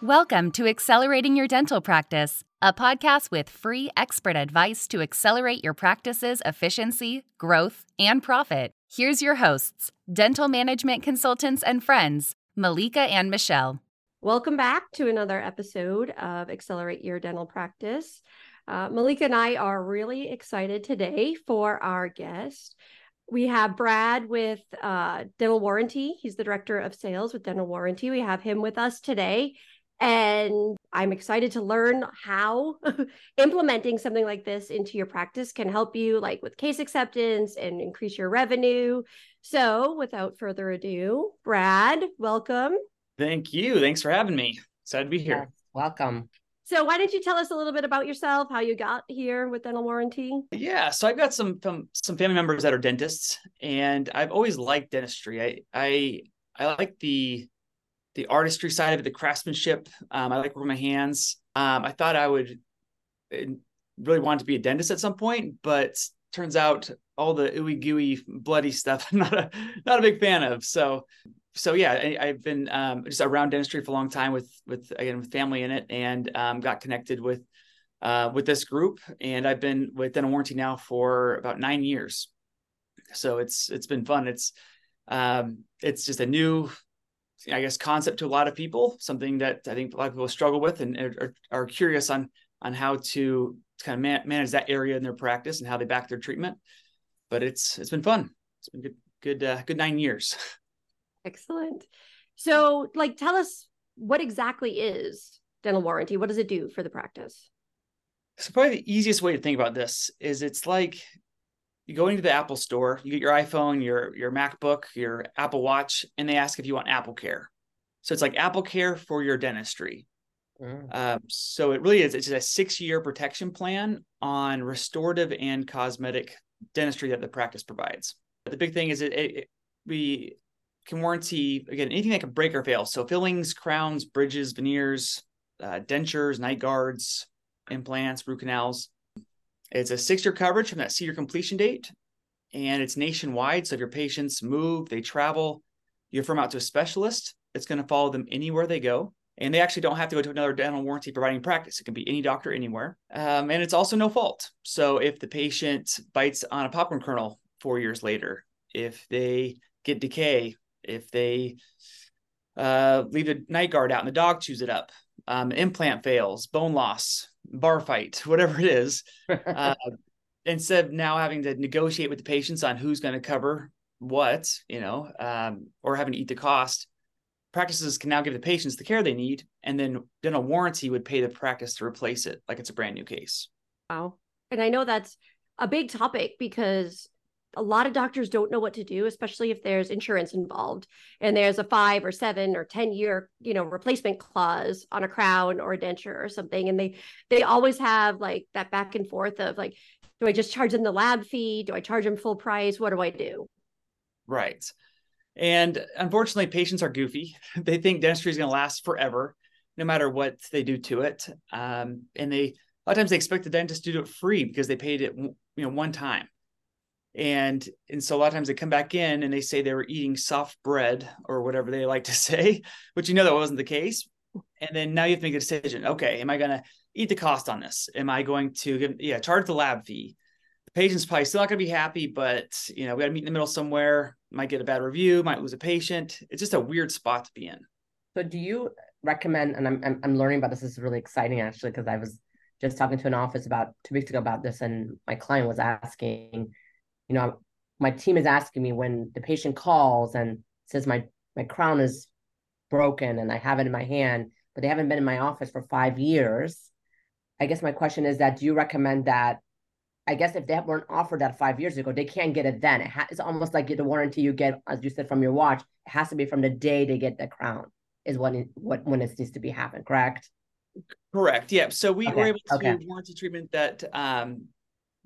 Welcome to Accelerating Your Dental Practice, a podcast with free expert advice to accelerate your practice's efficiency, growth, and profit. Here's your hosts, dental management consultants and friends, Malika and Michelle. Welcome back to another episode of Accelerate Your Dental Practice. Uh, Malika and I are really excited today for our guest. We have Brad with uh, Dental Warranty. He's the director of sales with Dental Warranty. We have him with us today. And I'm excited to learn how implementing something like this into your practice can help you, like with case acceptance and increase your revenue. So, without further ado, Brad, welcome. Thank you. Thanks for having me. Excited to be here. Yes, welcome. So, why don't you tell us a little bit about yourself, how you got here with dental warranty? Yeah, so I've got some some family members that are dentists, and I've always liked dentistry. I I I like the the artistry side of it, the craftsmanship. Um, I like working my hands. Um, I thought I would eh, really want to be a dentist at some point, but turns out all the ooey gooey bloody stuff I'm not a not a big fan of. So so yeah, I, have been um, just around dentistry for a long time with with again with family in it, and um, got connected with uh, with this group, and I've been with dental warranty now for about nine years. So it's it's been fun. It's um, it's just a new I guess concept to a lot of people, something that I think a lot of people struggle with and are, are curious on on how to kind of man, manage that area in their practice and how they back their treatment. But it's it's been fun. It's been good good uh, good nine years. Excellent. So, like, tell us what exactly is dental warranty. What does it do for the practice? So, probably the easiest way to think about this is it's like you go into the Apple store, you get your iPhone, your your MacBook, your Apple Watch, and they ask if you want Apple Care. So it's like Apple Care for your dentistry. Mm. Um, so it really is. It's a six-year protection plan on restorative and cosmetic dentistry that the practice provides. But the big thing is it, it, it we can warranty again anything that can break or fail. So fillings, crowns, bridges, veneers, uh, dentures, night guards, implants, root canals. It's a six year coverage from that year completion date, and it's nationwide. So if your patients move, they travel, you refer them out to a specialist. It's going to follow them anywhere they go. And they actually don't have to go to another dental warranty providing practice. It can be any doctor anywhere. Um, and it's also no fault. So if the patient bites on a popcorn kernel four years later, if they get decay, if they uh, leave a night guard out and the dog chews it up, um, implant fails, bone loss, bar fight, whatever it is, uh, instead of now having to negotiate with the patients on who's going to cover what, you know, um, or having to eat the cost, practices can now give the patients the care they need, and then dental warranty would pay the practice to replace it like it's a brand new case. Wow. And I know that's a big topic because a lot of doctors don't know what to do especially if there's insurance involved and there's a five or seven or ten year you know replacement clause on a crown or a denture or something. And they they always have like that back and forth of like do i just charge them the lab fee? Do i charge them full price? What do i do? Right. And unfortunately patients are goofy. They think dentistry is going to last forever no matter what they do to it. Um, and they a lot of times they expect the dentist to do it free because they paid it you know one time and and so a lot of times they come back in and they say they were eating soft bread or whatever they like to say but you know that wasn't the case. And then now you have to make a decision. Okay am i going to eat the cost on this? Am i going to give yeah charge the lab fee. The patient's probably still not going to be happy but you know we got to meet in the middle somewhere. Might get a bad review might lose a patient. It's just a weird spot to be in. So do you recommend and i'm i'm, I'm learning about this. this is really exciting actually because i was just talking to an office about two weeks ago about this and my client was asking you know, my team is asking me when the patient calls and says my my crown is broken and I have it in my hand, but they haven't been in my office for five years. I guess my question is that do you recommend that? I guess if they weren't offered that five years ago, they can't get it then. It ha- it's almost like the warranty you get, as you said, from your watch. It has to be from the day they get the crown, is what it, what when it needs to be happen. Correct. Correct. Yeah. So we okay. were able to okay. warranty treatment that um,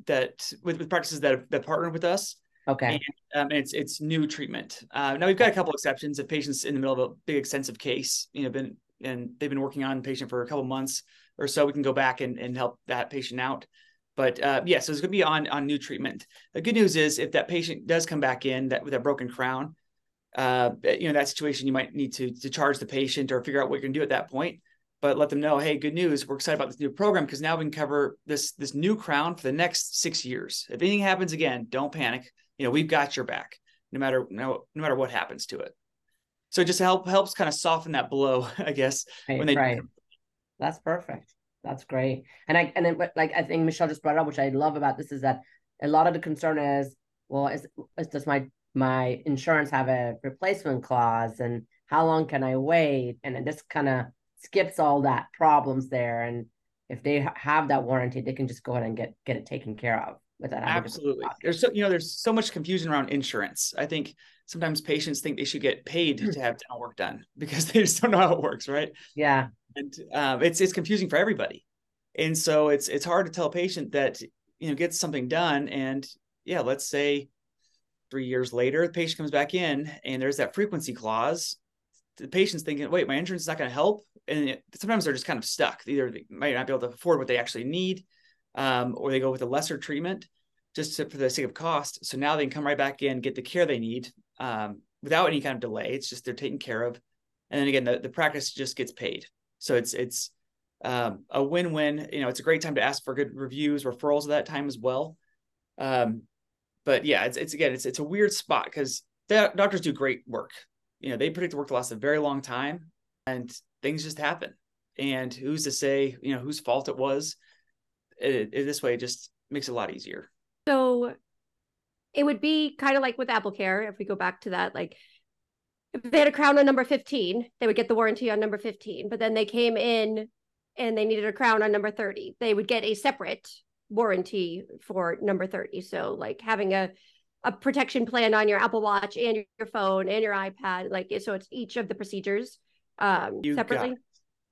that with, with practices that have, that partner with us. Okay. And, um, it's it's new treatment. Uh, now we've got a couple exceptions. If patients in the middle of a big extensive case, you know, been and they've been working on the patient for a couple months or so, we can go back and, and help that patient out. But uh, yeah, so it's going to be on on new treatment. The good news is if that patient does come back in that with a broken crown, uh, you know, that situation, you might need to to charge the patient or figure out what you're gonna do at that point. But let them know, hey, good news, we're excited about this new program because now we can cover this this new crown for the next six years. If anything happens again, don't panic. You know, we've got your back, no matter no, no matter what happens to it. So it just help helps kind of soften that blow, I guess. Right, when they right. That's perfect. That's great. And I and then like I think Michelle just brought up, which I love about this is that a lot of the concern is, well, is, is does my my insurance have a replacement clause and how long can I wait? And this kind of skips all that problems there. And if they have that warranty, they can just go ahead and get get it taken care of without absolutely. There's so you know there's so much confusion around insurance. I think sometimes patients think they should get paid to have dental work done because they just don't know how it works, right? Yeah, and um, it's it's confusing for everybody, and so it's it's hard to tell a patient that you know get something done, and yeah, let's say three years later the patient comes back in and there's that frequency clause. The patient's thinking, wait, my insurance is not going to help, and it, sometimes they're just kind of stuck. Either they might not be able to afford what they actually need, um, or they go with a lesser treatment just to, for the sake of cost. So now they can come right back in, get the care they need um, without any kind of delay. It's just they're taken care of, and then again, the, the practice just gets paid. So it's it's um, a win-win. You know, it's a great time to ask for good reviews, referrals at that time as well. Um, but yeah, it's it's again, it's it's a weird spot because doctors do great work. You know, they predict the work to last a very long time, and things just happen. And who's to say, you know, whose fault it was? It, it, this way, just makes it a lot easier. So it would be kind of like with Apple Care, if we go back to that, like if they had a crown on number 15, they would get the warranty on number 15. But then they came in and they needed a crown on number 30. They would get a separate warranty for number 30. So like having a a protection plan on your Apple Watch and your phone and your iPad, like so it's each of the procedures um you separately.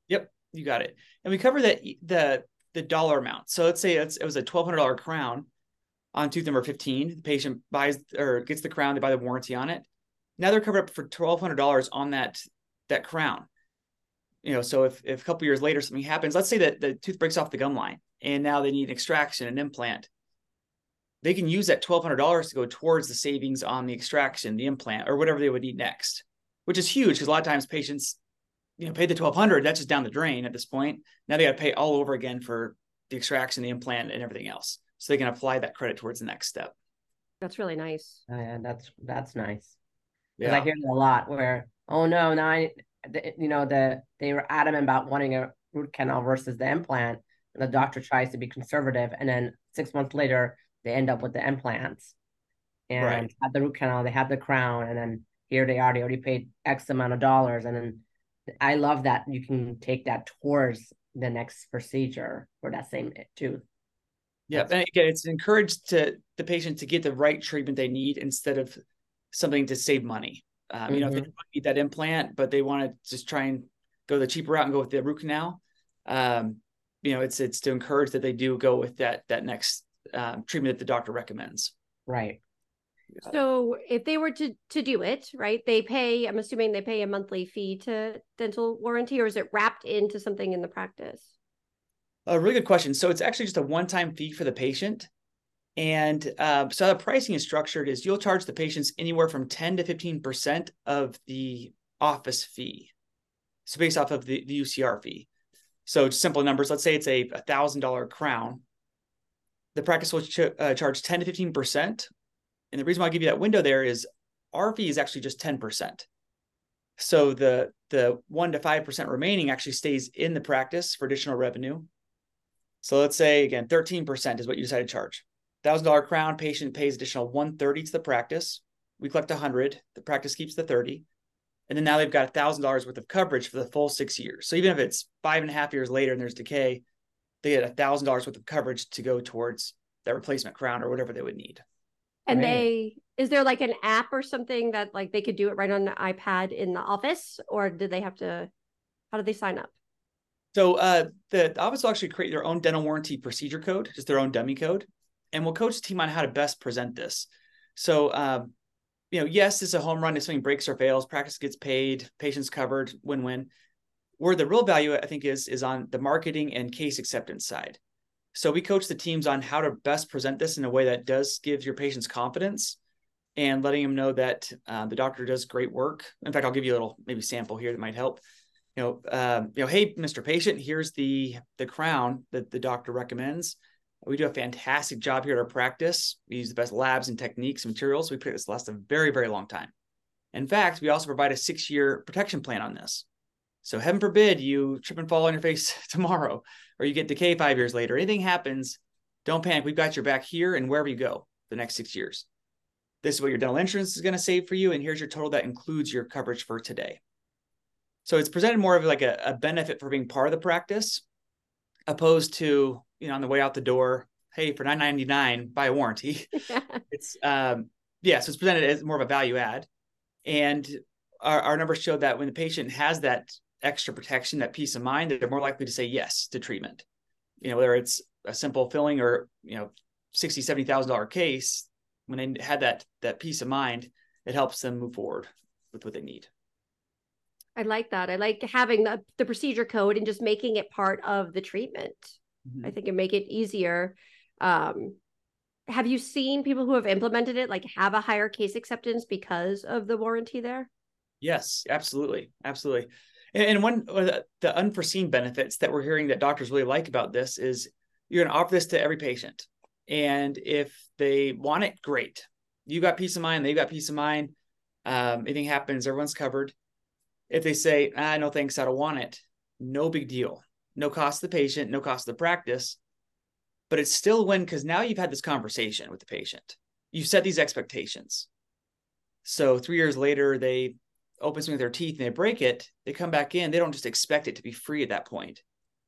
Yep, you got it. And we cover that the the dollar amount. So let's say it's, it was a twelve hundred dollar crown on tooth number fifteen. The patient buys or gets the crown. They buy the warranty on it. Now they're covered up for twelve hundred dollars on that that crown. You know, so if if a couple years later something happens, let's say that the tooth breaks off the gum line, and now they need an extraction, an implant. They can use that twelve hundred dollars to go towards the savings on the extraction, the implant, or whatever they would need next, which is huge because a lot of times patients, you know, pay the twelve hundred. That's just down the drain at this point. Now they got to pay all over again for the extraction, the implant, and everything else, so they can apply that credit towards the next step. That's really nice. Oh, yeah, that's that's nice. Yeah, I hear it a lot. Where oh no, now I, you know, the they were adamant about wanting a root canal versus the implant and the doctor tries to be conservative and then six months later they end up with the implants and right. have the root canal they have the crown and then here they are they already paid x amount of dollars and then i love that you can take that towards the next procedure for that same tooth yeah and again it's encouraged to the patient to get the right treatment they need instead of something to save money um, mm-hmm. you know if they mm-hmm. need that implant but they want to just try and go the cheaper route and go with the root canal um, you know it's it's to encourage that they do go with that that next um, treatment that the doctor recommends. Right. So if they were to to do it right they pay i'm assuming they pay a monthly fee to dental warranty or is it wrapped into something in the practice? A really good question. So it's actually just a one-time fee for the patient. And uh, so the pricing is structured is you'll charge the patients anywhere from 10 to 15% of the office fee. So based off of the, the ucr fee. So simple numbers. Let's say it's a thousand dollar crown. The practice will ch- uh, charge ten to fifteen percent, and the reason why I give you that window there is our fee is actually just ten percent. So the the one to five percent remaining actually stays in the practice for additional revenue. So let's say again, thirteen percent is what you decide to charge. Thousand dollar crown patient pays additional one thirty to the practice. We collect a hundred. The practice keeps the thirty and then now they've got a thousand dollars worth of coverage for the full six years. So even if it's five and a half years later and there's decay, they get a thousand dollars worth of coverage to go towards that replacement crown or whatever they would need. And right. they is there like an app or something that like they could do it right on the iPad in the office, or did they have to? How do they sign up? So uh, the, the office will actually create their own dental warranty procedure code, just their own dummy code, and we'll coach the team on how to best present this. So um, you know, yes, it's a home run if something breaks or fails, practice gets paid, patients covered, win-win. Where the real value, I think, is is on the marketing and case acceptance side. So we coach the teams on how to best present this in a way that does give your patients confidence. and letting them know that uh, the doctor does great work. In fact, I'll give you a little maybe sample here that might help. You know, uh, you know, hey, Mr. Patient, here's the the crown that the doctor recommends. We do a fantastic job here at our practice. We use the best labs and techniques and materials. We put this last a very, very long time. In fact, we also provide a six year protection plan on this. So heaven forbid you trip and fall on your face tomorrow, or you get decay five years later. Anything happens, don't panic. We've got your back here and wherever you go the next six years. This is what your dental insurance is going to save for you, and here's your total that includes your coverage for today. So it's presented more of like a, a benefit for being part of the practice, opposed to you know on the way out the door, hey, for nine ninety nine, buy a warranty. it's um, yeah, so it's presented as more of a value add, and our, our numbers show that when the patient has that extra protection, that peace of mind, they're more likely to say yes to treatment. You know, whether it's a simple filling or you know, sixty, seventy thousand dollar case, when they had that that peace of mind, it helps them move forward with what they need. I like that. I like having the, the procedure code and just making it part of the treatment. Mm-hmm. I think it make it easier. Um, have you seen people who have implemented it like have a higher case acceptance because of the warranty there? Yes, absolutely, absolutely. And, one of the unforeseen benefits that we're hearing that doctors really like about this is you're going to offer this to every patient, and if they want it, great. You got peace of mind. They've got peace of mind. Um, anything happens, everyone's covered. If they say, ah, no thanks, I don't want it, no big deal. No cost to the patient, no cost to the practice. But it's still win because now you've had this conversation with the patient. You've set these expectations. So three years later, they open something with their teeth and they break it, they come back in, they don't just expect it to be free at that point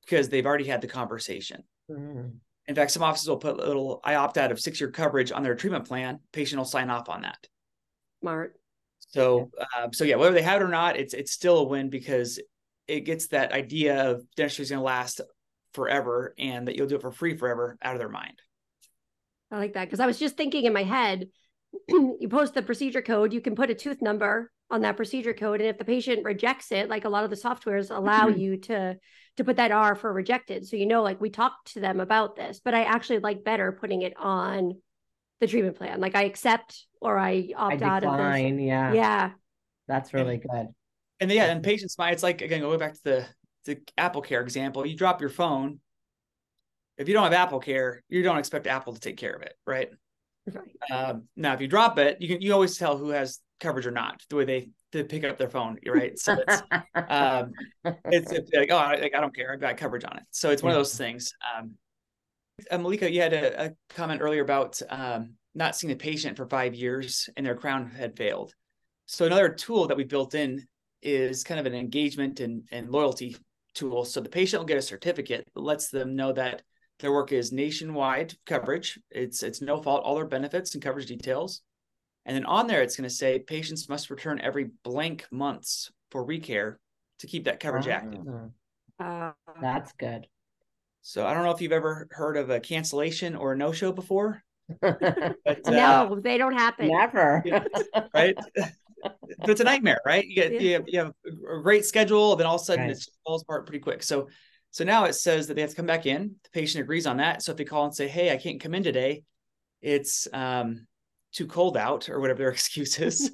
because they've already had the conversation. Mm-hmm. In fact, some offices will put a little I opt out of six year coverage on their treatment plan. Patient will sign off on that. Smart. So, um, so yeah, whether they have it or not, it's it's still a win because it gets that idea of dentistry is going to last forever and that you'll do it for free forever out of their mind. I like that because I was just thinking in my head, you post the procedure code, you can put a tooth number on that procedure code, and if the patient rejects it, like a lot of the softwares allow mm-hmm. you to to put that R for rejected, so you know, like we talked to them about this, but I actually like better putting it on the treatment plan. Like I accept or I opt I out of this. Yeah. Yeah. That's really good. And yeah, and patients mind, it's like again, going back to the the Apple Care example, you drop your phone. If you don't have Apple Care, you don't expect Apple to take care of it, right? Right. Um, now, if you drop it, you can you always tell who has coverage or not the way they they pick up their phone, right? So it's um, it's, it's, like oh, I, like, I don't care, I've got coverage on it. So it's one of those things. Um, uh, Malika, you had a, a comment earlier about um, not seeing the patient for five years and their crown had failed. So another tool that we built in is kind of an engagement and, and loyalty tool. So the patient will get a certificate that lets them know that their work is nationwide coverage. It's it's no fault, all their benefits and coverage details. And then on there, it's going to say patients must return every blank months for recare to keep that coverage active. Uh, that's good. So I don't know if you've ever heard of a cancellation or a no show before. but, uh, no, they don't happen. Never. right. but it's a nightmare, right? You get yeah. you, have, you have a great schedule, then all of a sudden right. it falls apart pretty quick. So so now it says that they have to come back in. The patient agrees on that. So if they call and say, "Hey, I can't come in today," it's um, too cold out, or whatever their excuse is,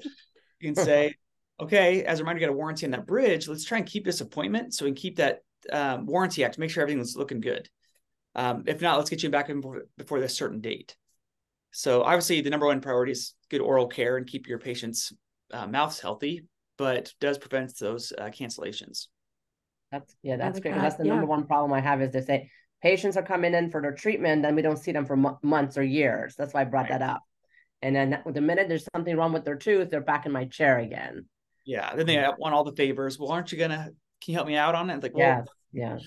you can say, "Okay, as a reminder, got a warranty on that bridge. Let's try and keep this appointment so we can keep that um, warranty act, make sure everything's looking good. Um, if not, let's get you back in before, before this certain date." So obviously, the number one priority is good oral care and keep your patients' uh, mouths healthy, but does prevent those uh, cancellations. That's yeah, that's great. That. That's the yeah. number one problem I have is they say patients are coming in for their treatment, then we don't see them for m- months or years. That's why I brought right. that up. And then the minute there's something wrong with their tooth, they're back in my chair again. Yeah, then they want all the favors. Well, aren't you gonna? Can you help me out on it? Like, well, yeah,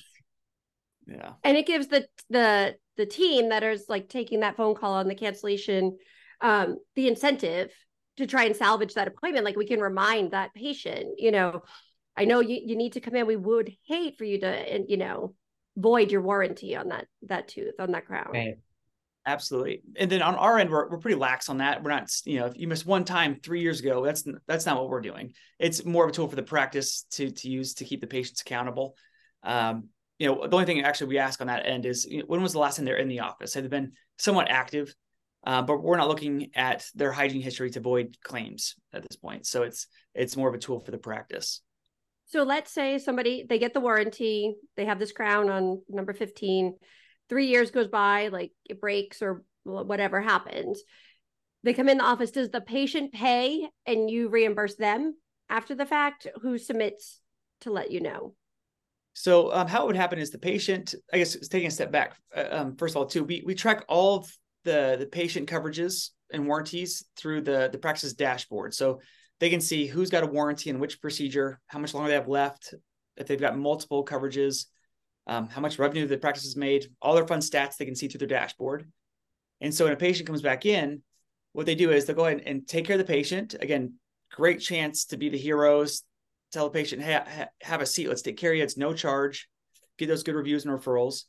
yeah, yeah. And it gives the the the team that is like taking that phone call on the cancellation, um, the incentive to try and salvage that appointment. Like we can remind that patient, you know, I know you, you need to come in. We would hate for you to, you know, void your warranty on that that tooth on that crown. Right. Absolutely. And then on our end, we're, we're pretty lax on that. We're not, you know, if you missed one time three years ago, that's that's not what we're doing. It's more of a tool for the practice to to use to keep the patients accountable. Um, you know, the only thing actually we ask on that end is you know, when was the last time they're in the office? Have they been somewhat active? uh, but we're not looking at their hygiene history to void claims at this point. So it's it's more of a tool for the practice. So let's say somebody they get the warranty, they have this crown on number 15, three years goes by, like it breaks or whatever happens. They come in the office. Does the patient pay and you reimburse them after the fact? Who submits to let you know? So um, how it would happen is the patient, I guess, taking a step back. Uh, um, first of all, too, we we track all the the patient coverages and warranties through the the practice dashboard. So they can see who's got a warranty and which procedure, how much longer they have left, if they've got multiple coverages, um, how much revenue the practice has made, all their fun stats they can see through their dashboard. And so when a patient comes back in, what they do is they'll go ahead and take care of the patient. Again, great chance to be the heroes. Tell the patient, hey, have a seat. Let's take care of you. It's no charge. Get those good reviews and referrals.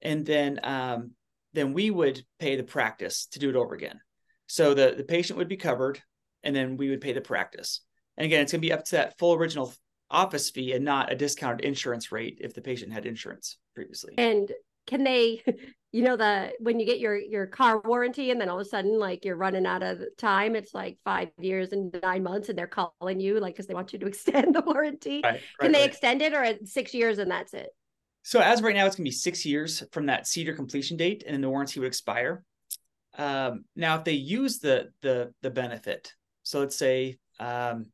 And then um, then we would pay the practice to do it over again. So the, the patient would be covered and then we would pay the practice. And again, it's going to be up to that full original office fee and not a discounted insurance rate if the patient had insurance previously. And can they, you know, the when you get your your car warranty and then all of a sudden like you're running out of time, it's like five years and nine months, and they're calling you like because they want you to extend the warranty. Right, right, can they right. extend it or six years and that's it? So as right now, it's going to be six years from that CEDAR completion date, and then the warranty would expire. Um, now, if they use the the the benefit, so let's say um,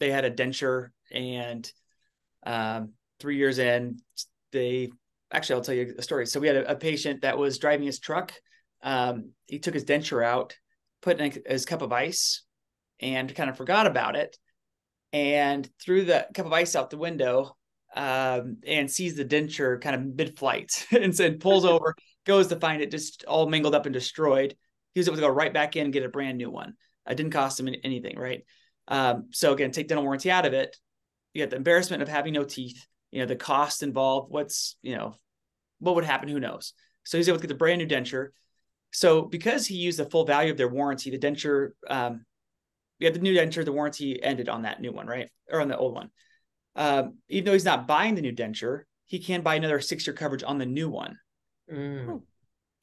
they had a denture and um, three years in, they actually I'll tell you a story. So we had a, a patient that was driving his truck. Um, he took his denture out, put in his cup of ice, and kind of forgot about it, and threw the cup of ice out the window um, and sees the denture kind of mid-flight and said pulls over, goes to find it just all mingled up and destroyed. He was able to go right back in and get a brand new one. It didn't cost him anything, right? Um, so again, take dental warranty out of it. You get the embarrassment of having no teeth. You know the cost involved. What's you know what would happen? Who knows? So he's able to get the brand new denture. So because he used the full value of their warranty, the denture, um, we had the new denture, the warranty ended on that new one, right, or on the old one um, even though he's not buying the new denture, he can buy another six year coverage on the new one. Mm.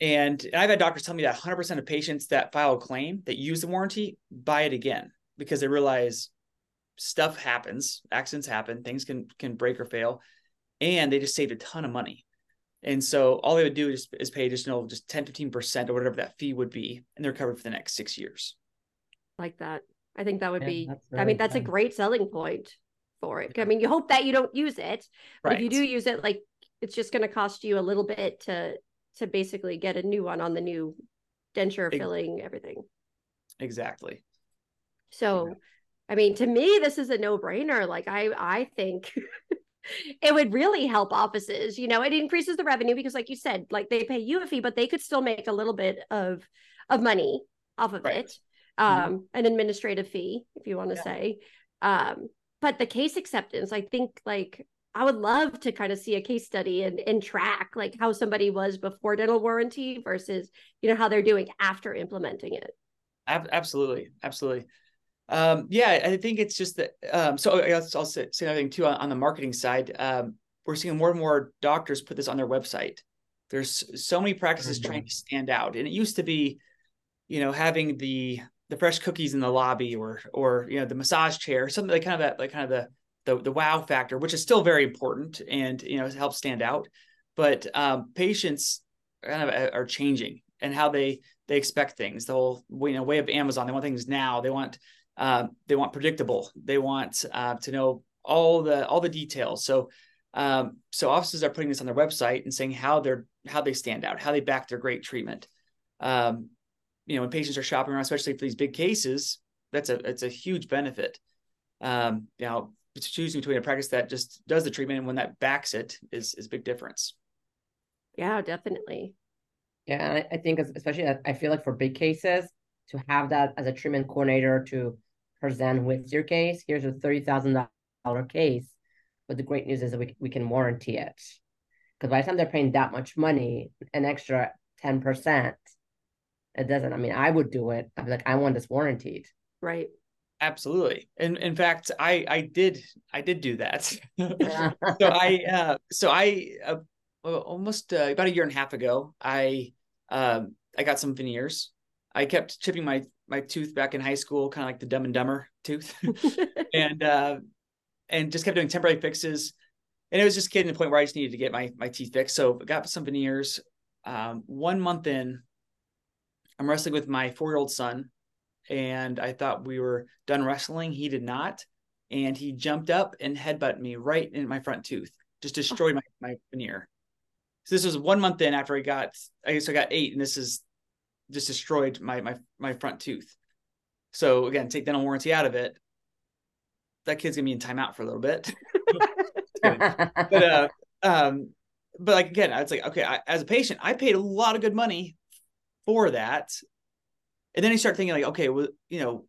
And, and I've had doctors tell me that 100% of patients that file a claim that use the warranty buy it again because they realize stuff happens, accidents happen, things can can break or fail, and they just saved a ton of money. And so all they would do is, is pay additional just 10, 15% or whatever that fee would be, and they're covered for the next six years. Like that. I think that would yeah, be, I mean, that's fun. a great selling point for it. I mean, you hope that you don't use it, but right. if you do use it, like it's just going to cost you a little bit to to basically get a new one on the new denture filling everything. Exactly. So, yeah. I mean, to me, this is a no brainer. Like, I I think. it would really help offices you know it increases the revenue because like you said like they pay you a fee but they could still make a little bit of of money off of right. it mm-hmm. um mm-hmm. an administrative fee if you want to yeah. say um but the case acceptance i think like i would love to kind of see a case study and, and track like how somebody was before dental warranty versus you know how they're doing after implementing it absolutely absolutely um, yeah i think it's just that um, so i'll, I'll say, say another thing too on, on the marketing side um, we're seeing more and more doctors put this on their website. There's so many practices mm-hmm. trying to stand out and it used to be you know having the the fresh cookies in the lobby or or you know the massage chair something like kind of that like kind of the the, the wow factor which is still very important and you know helps stand out. But um, patients kind of uh, are changing and how they they expect things. The whole you know way of amazon they want things now. They want uh, they want predictable they want uh, to know all the all the details so um, so offices are putting this on their website and saying how they're how they stand out how they back their great treatment um, you know when patients are shopping around, especially for these big cases, that's a it's a huge benefit. Um, you know, choosing between a practice that just does the treatment and one that backs it is is a big difference. Yeah, definitely. Yeah, I, I think especially I feel like for big cases to have that as a treatment coordinator to present with your case. Here's a thirty thousand dollar case, but the great news is that we we can warranty it because by the time they're paying that much money, an extra ten percent it doesn't. I mean, I would do it. I'm like, I want this warranted. Right. Absolutely. And in fact, I I did I did do that. so I uh, so I uh, almost uh, about a year and a half ago, I um, I got some veneers I kept chipping my my tooth back in high school, kind of like the Dumb and Dumber tooth, and uh, and just kept doing temporary fixes. And it was just getting to the point where I just needed to get my my teeth fixed. So I got some veneers. Um, one month in, I'm wrestling with my four year old son, and I thought we were done wrestling. He did not, and he jumped up and headbutted me right in my front tooth, just destroyed my my veneer. So this was one month in after I got, I guess I got eight, and this is just destroyed my my my front tooth. So again, take dental warranty out of it. That kid's gonna be in timeout for a little bit. but uh, um, but like again, I was like, okay, I, as a patient, I paid a lot of good money for that, and then you start thinking like, okay, well, you know,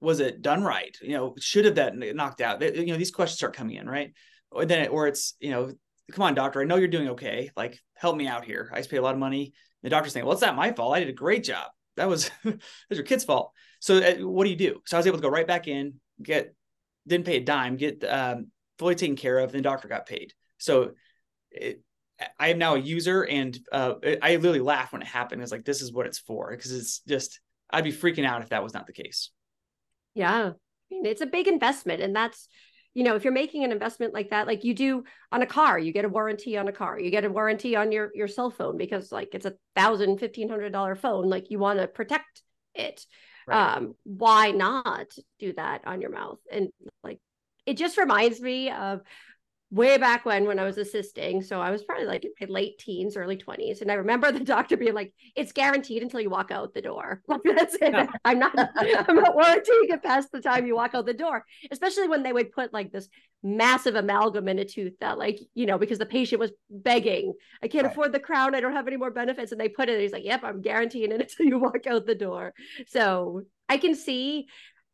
was it done right? You know, should have that knocked out? You know, these questions start coming in, right? Or then, it, or it's you know, come on, doctor, I know you're doing okay. Like, help me out here. I just paid a lot of money. The doctor's saying, well, it's not my fault. I did a great job. That was that was your kid's fault. So uh, what do you do? So I was able to go right back in, get didn't pay a dime, get um, fully taken care of. And the doctor got paid. So it, I am now a user, and uh, I literally laugh when it happened. It's like this is what it's for because it's just I'd be freaking out if that was not the case. Yeah, I mean, it's a big investment, and that's you know if you're making an investment like that like you do on a car you get a warranty on a car you get a warranty on your your cell phone because like it's a thousand fifteen hundred dollar phone like you want to protect it right. um why not do that on your mouth and like it just reminds me of way back when when I was assisting. So I was probably like in my late teens, early 20s. And I remember the doctor being like, it's guaranteed until you walk out the door. That's it. Yeah. I'm not I'm not warranting it past the time you walk out the door. Especially when they would put like this massive amalgam in a tooth that like, you know, because the patient was begging, I can't right. afford the crown, I don't have any more benefits. And they put it, and he's like, Yep, I'm guaranteeing it until you walk out the door. So I can see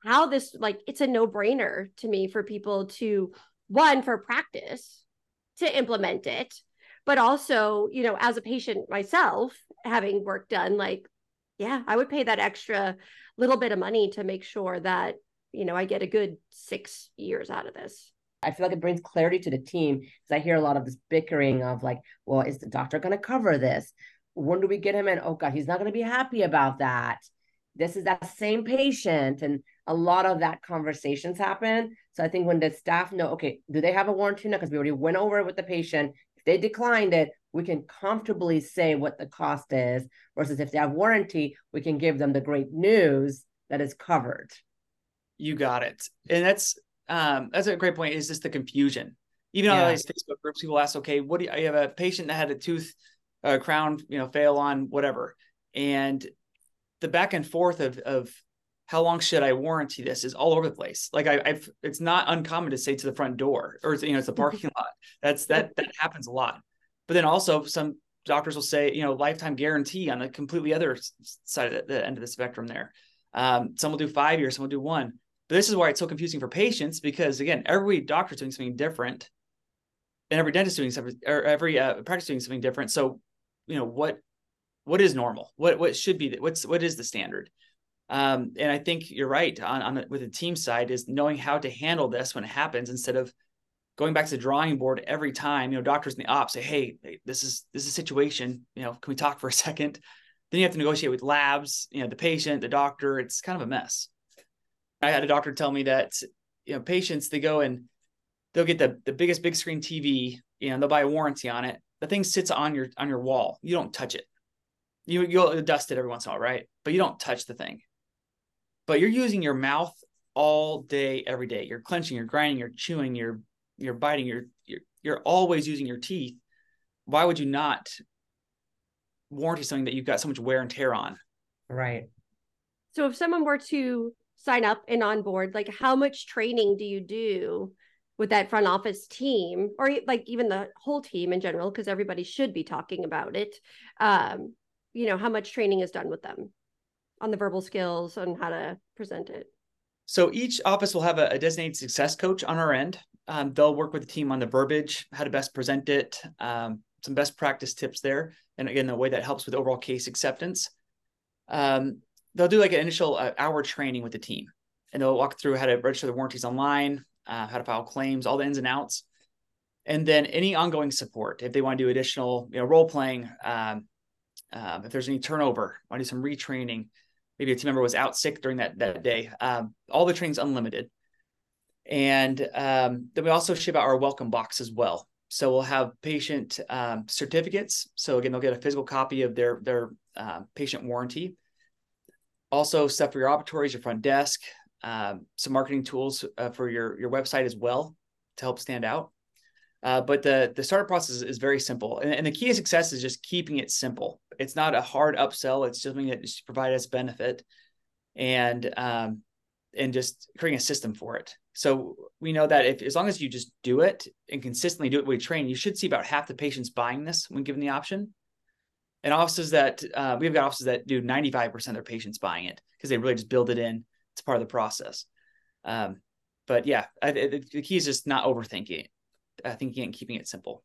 how this like it's a no-brainer to me for people to one for practice to implement it but also you know as a patient myself having work done like yeah i would pay that extra little bit of money to make sure that you know i get a good six years out of this. I feel like it brings clarity to the team because i hear a lot of this bickering of like well is the doctor going to cover this? When do we get him in? Oh god he's not going to be happy about that. This is that same patient and a lot of that conversations happen so I think when the staff know, okay, do they have a warranty now? Because we already went over it with the patient. If they declined it, we can comfortably say what the cost is. Versus if they have warranty, we can give them the great news that is covered. You got it, and that's um, that's a great point. Is just the confusion? Even yeah. on these Facebook groups, people ask, okay, what do you, you have a patient that had a tooth, uh, crown, you know, fail on whatever, and the back and forth of of how long should I warranty this is all over the place. Like I, have it's not uncommon to say to the front door or you know it's the parking lot. That's that that happens a lot. But then also some doctors will say you know lifetime guarantee on the completely other side of the, the end of the spectrum there. Um, some will do five years, some will do one. But this is why it's so confusing for patients because again, every doctor's doing something different, and every dentist doing something, or every uh, practice doing something different. So, you know what what is normal? What what should be? What's what is the standard? Um, and I think you're right on, on the, with the team side is knowing how to handle this when it happens instead of going back to the drawing board every time. You know, doctors in the ops say, "Hey, this is this is a situation. You know, can we talk for a second? Then you have to negotiate with labs, you know, the patient, the doctor. It's kind of a mess. I had a doctor tell me that you know patients they go and they'll get the the biggest big screen TV, you know, they'll buy a warranty on it. The thing sits on your on your wall. You don't touch it. You you'll dust it every once in a while, right? But you don't touch the thing but you're using your mouth all day every day. You're clenching you're grinding you're chewing you're you're biting you're you're, you're always using your teeth. Why would you not warranty something that you've got so much wear and tear on? Right. So if someone were to sign up and on board like how much training do you do with that front office team or like even the whole team in general because everybody should be talking about it um you know how much training is done with them on the verbal skills on how to present it? So each office will have a, a designated success coach on our end. Um, they'll work with the team on the verbiage, how to best present it, um, some best practice tips there, and again the way that helps with overall case acceptance. Um, they'll do like an initial uh, hour training with the team, and they'll walk through how to register the warranties online, uh, how to file claims, all the ins and outs, and then any ongoing support if they want to do additional, you know, role playing. Um, uh, if there's any turnover, want to do some retraining, maybe a team member was out sick during that that day. Um, all the training's unlimited, and um, then we also ship out our welcome box as well. So we'll have patient um, certificates. So again, they'll get a physical copy of their their uh, patient warranty. Also, stuff for your operatories, your front desk, um, some marketing tools uh, for your your website as well to help stand out. Uh, but the the startup process is very simple, and, and, the key to success is just keeping it simple. It's not a hard upsell; it's something that just provide us benefit, and um, and just creating a system for it. So we know that if as long as you just do it and consistently do it, we train, you should see about half the patients buying this when given the option. And offices that uh, we've got offices that do ninety five percent of their patients buying it because they really just build it in. It's part of the process. Um, but yeah, I, I, the key is just not overthinking it thinking and keeping it simple.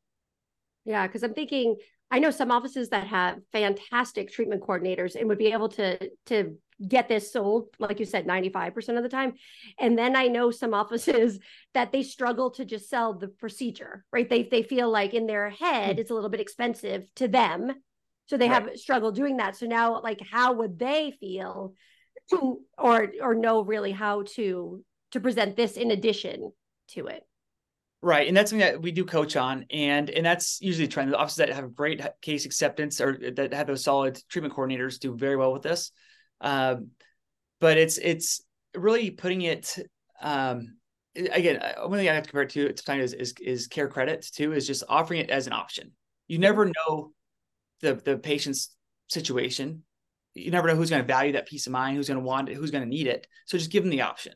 Yeah, because I'm thinking I know some offices that have fantastic treatment coordinators and would be able to to get this sold, like you said, 95% of the time. And then I know some offices that they struggle to just sell the procedure, right? They they feel like in their head hmm. it's a little bit expensive to them. So they right. have struggled doing that. So now like how would they feel or or know really how to to present this in addition to it? Right, and that's something that we do coach on, and and that's usually a trend. The offices that have great case acceptance or that have those solid treatment coordinators do very well with this. Um, but it's it's really putting it um, again. Uh, one thing I have to compare it to sometimes is, is is CareCredit too. Is just offering it as an option. You never know the the patient's situation. You never know who's going to value that peace of mind, who's going to want it, who's going to need it. So just give them the option.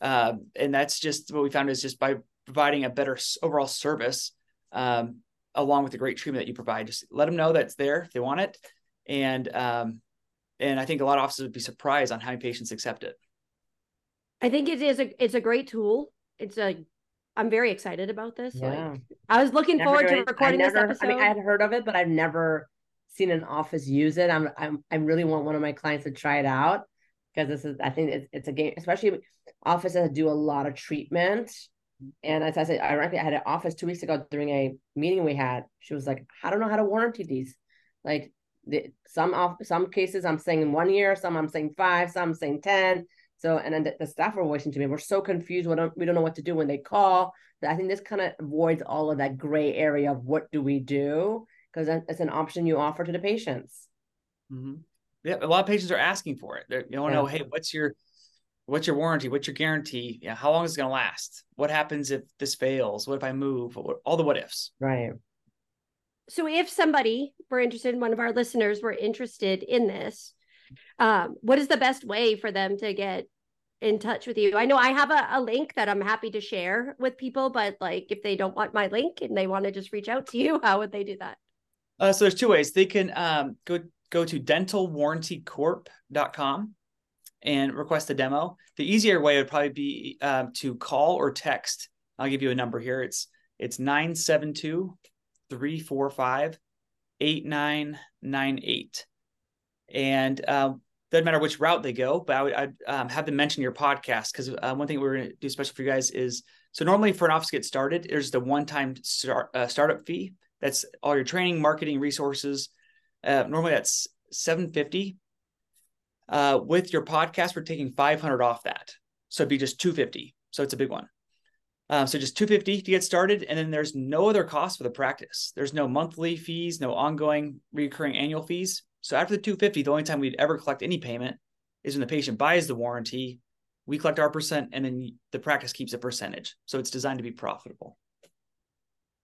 Um, and that's just what we found is just by providing a better overall service um, along with the great treatment that you provide. Just let them know that it's there if they want it, and um, and I think a lot of offices would be surprised on how many patients accept it. I think it is a it's a great tool. It's a I'm very excited about this. Yeah. Like, I was looking never forward to recording never, this episode. I mean, I had heard of it, but I've never seen an office use it. I'm, I'm I really want one of my clients to try it out because this is I think it's it's a game, especially offices that do a lot of treatment and as I said, ironically, I had an office two weeks ago during a meeting we had. She was like, I don't know how to warranty these. Like the, some off some cases I'm saying one year, some I'm saying five, some I'm saying 10. So, and then the, the staff were voicing to me, we're so confused. We don't, we don't know what to do when they call. I think this kind of avoids all of that gray area of what do we do? Because it's an option you offer to the patients. Mm-hmm. Yeah, a lot of patients are asking for it. They're, you want to yeah. know, hey, what's your what's your warranty? What's your guarantee? Yeah how long is it going to last? What happens if this fails? What if i move? All the what ifs. Right. So if somebody were interested one of our listeners were interested in this um, what is the best way for them to get in touch with you? I know i have a, a link that i'm happy to share with people but like if they don't want my link and they want to just reach out to you how would they do that? Uh, so there's two ways. They can um, go go to dentalwarrantycorp.com and request a demo. The easier way would probably be um, to call or text. I'll give you a number here. It's it's 972 345 8998. And um, doesn't matter which route they go, but I would I'd, um, have them mention your podcast because uh, one thing we're going to do special for you guys is so normally for an office get started, there's the one time start, uh, startup fee. That's all your training, marketing, resources. Uh, normally that's 750 uh, with your podcast, we're taking 500 off that. So it'd be just 250. So it's a big one. Uh, so just 250 to get started. And then there's no other cost for the practice. There's no monthly fees, no ongoing recurring annual fees. So after the 250, the only time we'd ever collect any payment is when the patient buys the warranty. We collect our percent and then the practice keeps a percentage. So it's designed to be profitable.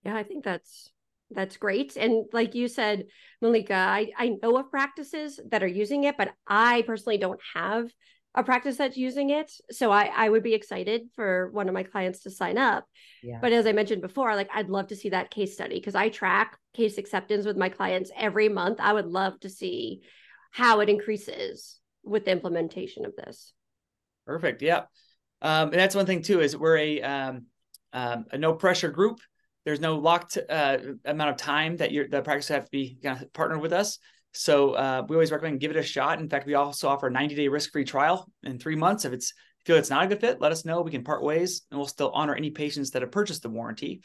Yeah, I think that's that's great. And like you said, Malika, I, I know of practices that are using it, but I personally don't have a practice that's using it. So I, I would be excited for one of my clients to sign up. Yeah. But as I mentioned before, like I'd love to see that case study because I track case acceptance with my clients every month. I would love to see how it increases with the implementation of this. Perfect. Yeah. Um, and that's one thing too, is we're a, um, um, a no pressure group. There's no locked uh, amount of time that your the practice have to be kind of partnered with us. So uh, we always recommend give it a shot. In fact, we also offer a 90 day risk free trial in three months. If it's feel it's not a good fit, let us know. We can part ways, and we'll still honor any patients that have purchased the warranty.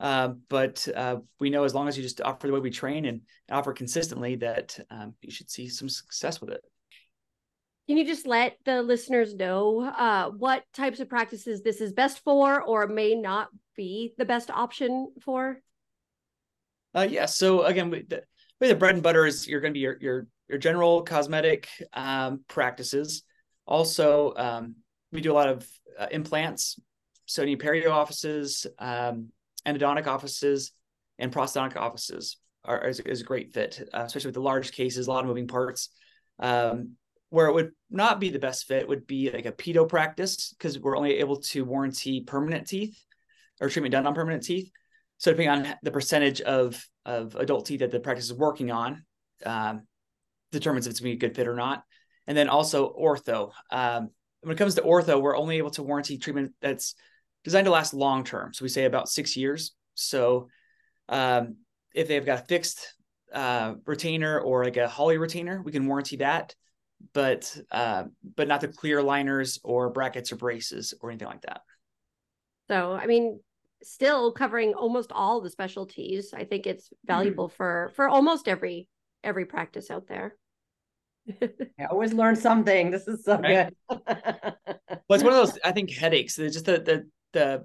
Uh, but uh, we know as long as you just offer the way we train and offer consistently, that um, you should see some success with it. Can you just let the listeners know uh, what types of practices this is best for or may not be the best option for? Uh, yeah. So again, the, the bread and butter is you're going to be your, your, your general cosmetic um, practices. Also, um, we do a lot of uh, implants. So any perio offices, um, endodontic offices, and prosthodontic offices are is, is a great fit, uh, especially with the large cases, a lot of moving parts. Um, where it would not be the best fit would be like a pedo practice because we're only able to warranty permanent teeth or treatment done on permanent teeth. So depending on the percentage of of adult teeth that the practice is working on, um, determines if it's going to be a good fit or not. And then also ortho. Um, when it comes to ortho, we're only able to warranty treatment that's designed to last long term. So we say about six years. So um, if they've got a fixed uh, retainer or like a Hawley retainer, we can warranty that, but uh, but not the clear aligners or brackets or braces or anything like that. So I mean, still covering almost all the specialties. I think it's valuable mm-hmm. for for almost every every practice out there. I always learn something. This is so right? good. well, it's one of those I think headaches. It's just the the the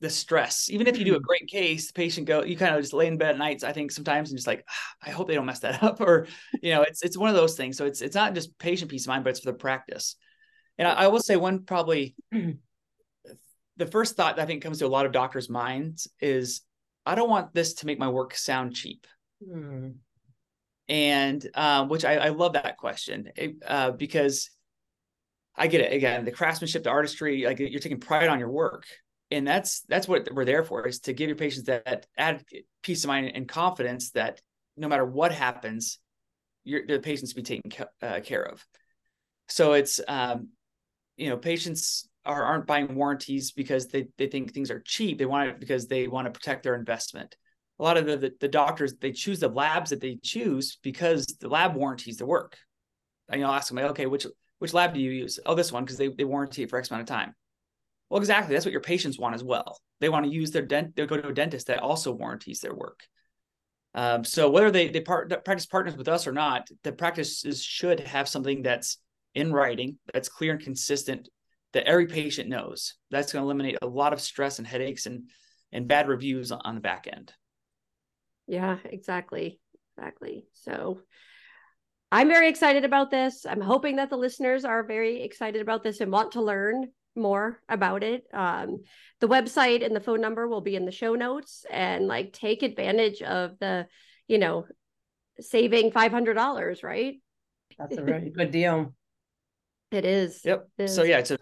the stress. Even if you do a mm-hmm. great case, the patient go, you kind of just lay in bed at nights. I think sometimes and just like, ah, I hope they don't mess that up, or you know, it's it's one of those things. So it's it's not just patient peace of mind, but it's for the practice. And I, I will say one probably the first thought that I think comes to a lot of doctors' minds is, I don't want this to make my work sound cheap. Mm. And uh, which I, I, love that question uh, because I get it again the craftsmanship, the artistry, like you're taking pride on your work, and that's that's what we're there for is to give your patients that add peace of mind and confidence that no matter what happens, your the patients be taken uh, care of. So it's um, you know patients are, aren't buying warranties because they, they think things are cheap. They want it because they want to protect their investment. A lot of the, the, the doctors, they choose the labs that they choose because the lab warranties the work. And you'll ask them, like, okay, which which lab do you use? Oh, this one, because they, they warranty it for X amount of time. Well, exactly. That's what your patients want as well. They want to use their dent, they go to a dentist that also warranties their work. Um, so whether they they part, practice partners with us or not, the practices should have something that's in writing, that's clear and consistent that every patient knows. That's going to eliminate a lot of stress and headaches and and bad reviews on the back end. Yeah, exactly. Exactly. So I'm very excited about this. I'm hoping that the listeners are very excited about this and want to learn more about it. Um, the website and the phone number will be in the show notes and like take advantage of the, you know, saving $500, right? That's a really good deal. It is. Yep. It is. So yeah, it's a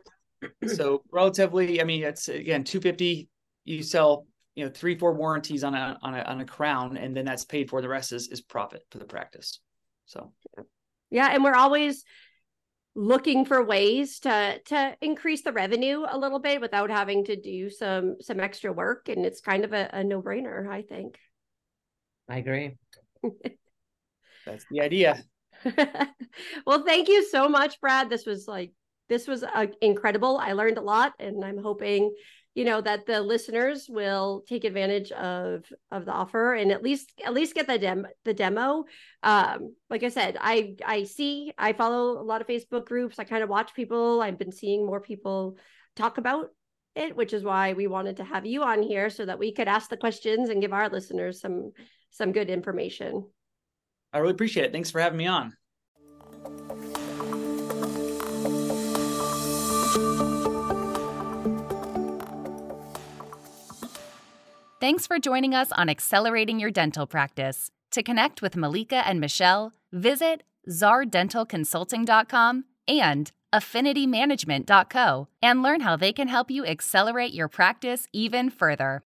so relatively, I mean, it's again 250. You sell, you know, three, four warranties on a on a on a crown, and then that's paid for. The rest is is profit for the practice. So yeah, and we're always looking for ways to to increase the revenue a little bit without having to do some some extra work and it's kind of a, a no-brainer i think. I agree. That's the idea. Well thank you so much brad. This was like this was uh, incredible. I learned a lot, and I'm hoping, you know, that the listeners will take advantage of of the offer and at least at least get the dem the demo. Um, like I said, I I see I follow a lot of Facebook groups. I kind of watch people. I've been seeing more people talk about it, which is why we wanted to have you on here so that we could ask the questions and give our listeners some some good information. I really appreciate it. Thanks for having me on. Thanks for joining us on Accelerating Your Dental Practice. To connect with Malika and Michelle, visit zardentalconsulting.com and affinitymanagement.co and learn how they can help you accelerate your practice even further.